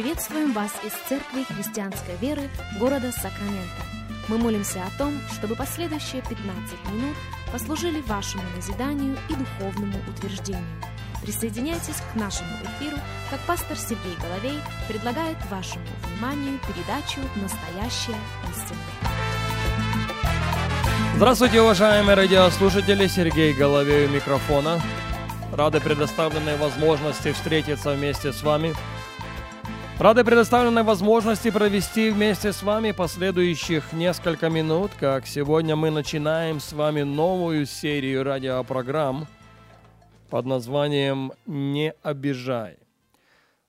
Приветствуем вас из Церкви Христианской Веры города Сакраменто. Мы молимся о том, чтобы последующие 15 минут послужили вашему назиданию и духовному утверждению. Присоединяйтесь к нашему эфиру, как пастор Сергей Головей предлагает вашему вниманию передачу «Настоящая истина». Здравствуйте, уважаемые радиослушатели! Сергей Головей у микрофона. Рады предоставленной возможности встретиться вместе с вами. Рады предоставленной возможности провести вместе с вами последующих несколько минут, как сегодня мы начинаем с вами новую серию радиопрограмм под названием «Не обижай».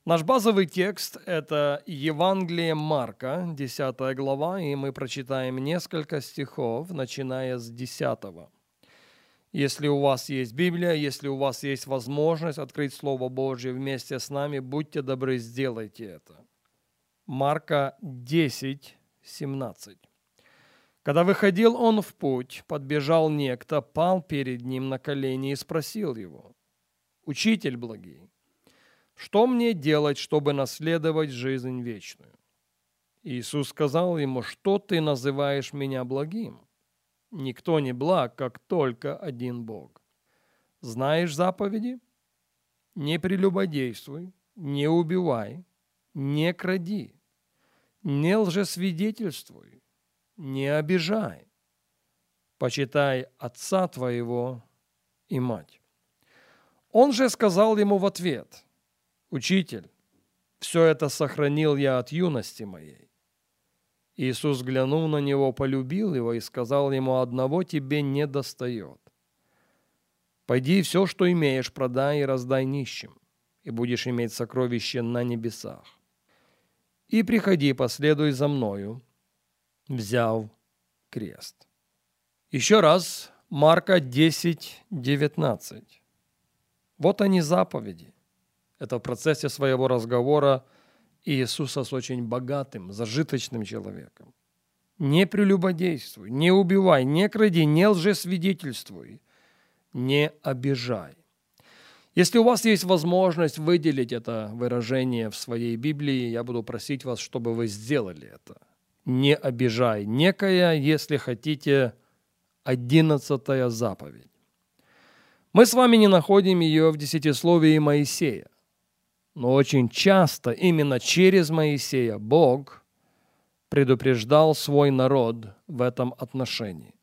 Наш базовый текст – это Евангелие Марка, 10 глава, и мы прочитаем несколько стихов, начиная с 10. Если у вас есть Библия, если у вас есть возможность открыть Слово Божье вместе с нами, будьте добры, сделайте это. Марка 10, 17. Когда выходил он в путь, подбежал некто, пал перед ним на колени и спросил его, «Учитель благий, что мне делать, чтобы наследовать жизнь вечную?» Иисус сказал ему, «Что ты называешь меня благим?» Никто не благ, как только один Бог. Знаешь заповеди? Не прелюбодействуй, не убивай, не кради, не лжесвидетельствуй, не обижай. Почитай отца твоего и мать. Он же сказал ему в ответ, «Учитель, все это сохранил я от юности моей». Иисус, глянув на него, полюбил его и сказал ему, «Одного тебе не достает. Пойди все, что имеешь, продай и раздай нищим, и будешь иметь сокровище на небесах. И приходи, последуй за мною, взяв крест». Еще раз, Марка 10, 19. Вот они заповеди. Это в процессе своего разговора – Иисуса с очень богатым, зажиточным человеком. Не прелюбодействуй, не убивай, не кради, не лжесвидетельствуй, не обижай. Если у вас есть возможность выделить это выражение в своей Библии, я буду просить вас, чтобы вы сделали это. Не обижай. Некая, если хотите, одиннадцатая заповедь. Мы с вами не находим ее в десятисловии Моисея. Но очень часто именно через Моисея Бог предупреждал свой народ в этом отношении.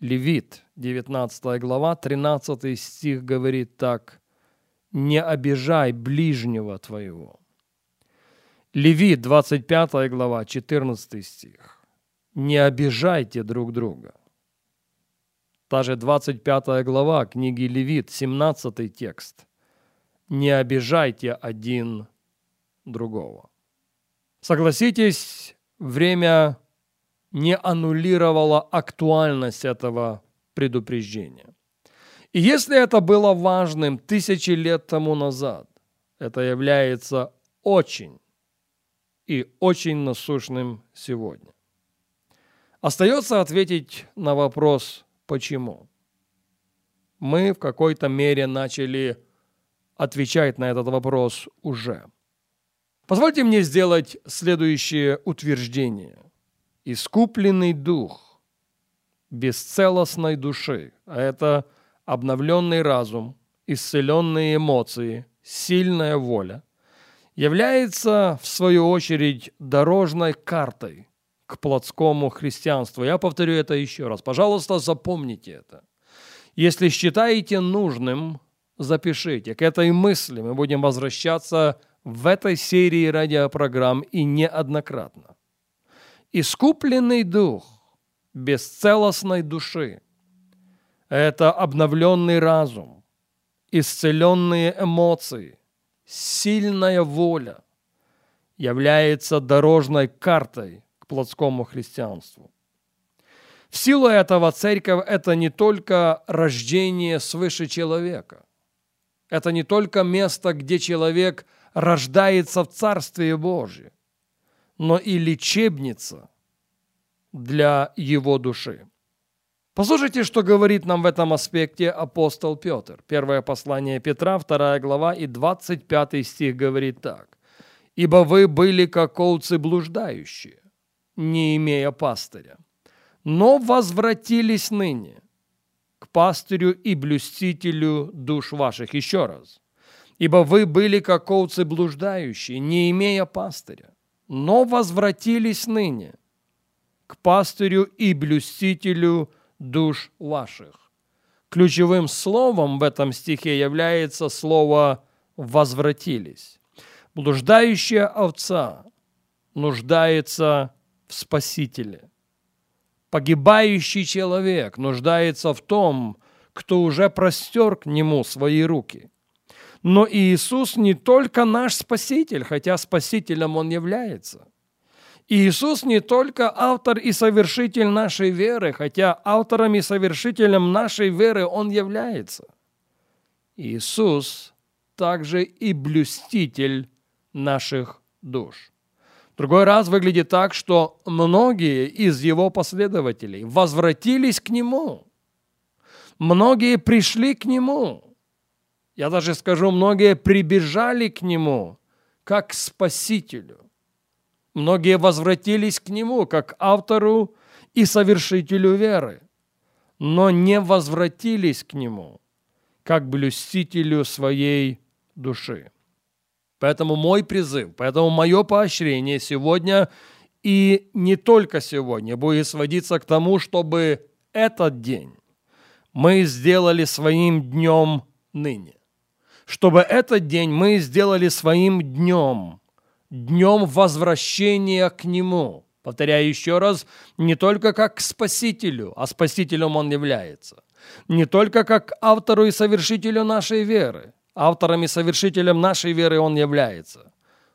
Левит, 19 глава, 13 стих говорит так, «Не обижай ближнего твоего». Левит, 25 глава, 14 стих, «Не обижайте друг друга». Та же 25 глава книги Левит, 17 текст – не обижайте один другого. Согласитесь, время не аннулировало актуальность этого предупреждения. И если это было важным тысячи лет тому назад, это является очень и очень насущным сегодня. Остается ответить на вопрос «почему?». Мы в какой-то мере начали отвечает на этот вопрос уже. Позвольте мне сделать следующее утверждение. Искупленный дух бесцелостной души, а это обновленный разум, исцеленные эмоции, сильная воля, является, в свою очередь, дорожной картой к плотскому христианству. Я повторю это еще раз. Пожалуйста, запомните это. Если считаете нужным запишите. К этой мысли мы будем возвращаться в этой серии радиопрограмм и неоднократно. Искупленный дух бесцелостной души – это обновленный разум, исцеленные эмоции, сильная воля является дорожной картой к плотскому христианству. В силу этого церковь – это не только рождение свыше человека – это не только место, где человек рождается в Царстве Божьем, но и лечебница для его души. Послушайте, что говорит нам в этом аспекте апостол Петр. Первое послание Петра, вторая глава и 25 стих говорит так. ибо вы были как овцы блуждающие, не имея пастыря, но возвратились ныне пастырю и блюстителю душ ваших. Еще раз. Ибо вы были как овцы блуждающие, не имея пастыря, но возвратились ныне к пастырю и блюстителю душ ваших. Ключевым словом в этом стихе является слово «возвратились». Блуждающая овца нуждается в Спасителе. Погибающий человек нуждается в том, кто уже простер к нему свои руки. Но Иисус не только наш Спаситель, хотя Спасителем Он является. Иисус не только автор и совершитель нашей веры, хотя автором и совершителем нашей веры Он является. Иисус также и блюститель наших душ. Другой раз выглядит так, что многие из его последователей возвратились к нему. Многие пришли к нему. Я даже скажу, многие прибежали к нему, как к спасителю. Многие возвратились к Нему, как автору и совершителю веры, но не возвратились к Нему, как блюстителю своей души. Поэтому мой призыв, поэтому мое поощрение сегодня и не только сегодня будет сводиться к тому, чтобы этот день мы сделали своим днем ныне. Чтобы этот день мы сделали своим днем днем возвращения к Нему. Повторяю еще раз, не только как к Спасителю, а Спасителем Он является. Не только как автору и совершителю нашей веры. Автором и совершителем нашей веры Он является.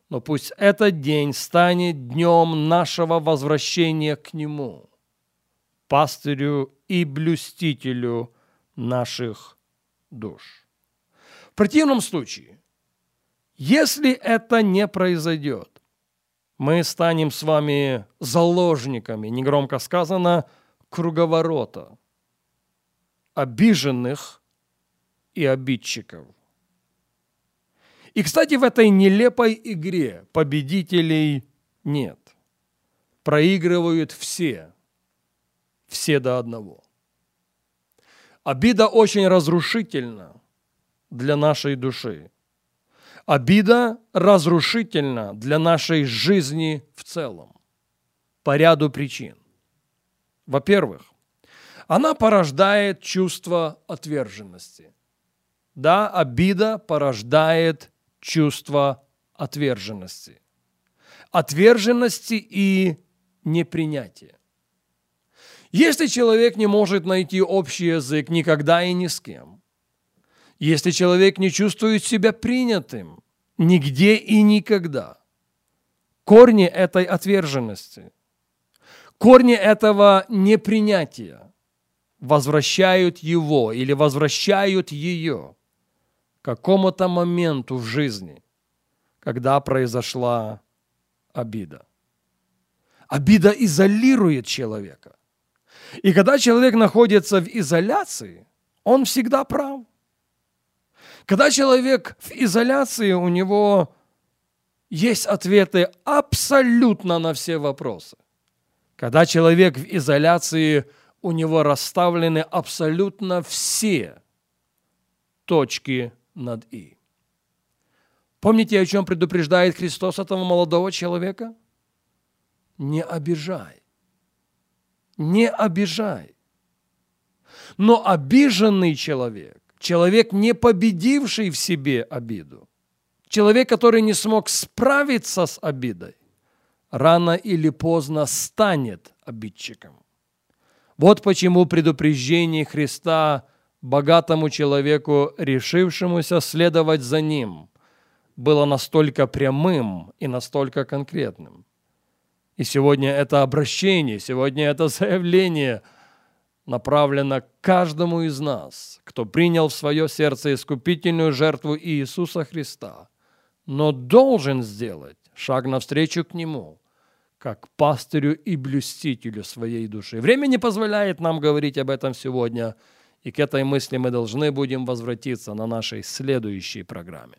Но пусть этот день станет днем нашего возвращения к Нему, пастырю и блюстителю наших душ. В противном случае если это не произойдет, мы станем с вами заложниками, негромко сказано, круговорота, обиженных и обидчиков. И, кстати, в этой нелепой игре победителей нет. Проигрывают все, все до одного. Обида очень разрушительна для нашей души. Обида разрушительна для нашей жизни в целом по ряду причин. Во-первых, она порождает чувство отверженности. Да, обида порождает чувство отверженности. Отверженности и непринятия. Если человек не может найти общий язык никогда и ни с кем, если человек не чувствует себя принятым нигде и никогда. Корни этой отверженности, корни этого непринятия возвращают его или возвращают ее какому-то моменту в жизни, когда произошла обида. Обида изолирует человека. И когда человек находится в изоляции, он всегда прав – когда человек в изоляции, у него есть ответы абсолютно на все вопросы. Когда человек в изоляции, у него расставлены абсолютно все точки над «и». Помните, о чем предупреждает Христос этого молодого человека? Не обижай. Не обижай. Но обиженный человек человек, не победивший в себе обиду, человек, который не смог справиться с обидой, рано или поздно станет обидчиком. Вот почему предупреждение Христа богатому человеку, решившемуся следовать за ним, было настолько прямым и настолько конкретным. И сегодня это обращение, сегодня это заявление – направлена к каждому из нас, кто принял в свое сердце искупительную жертву Иисуса Христа, но должен сделать шаг навстречу к Нему, как пастырю и блюстителю своей души. Время не позволяет нам говорить об этом сегодня, и к этой мысли мы должны будем возвратиться на нашей следующей программе.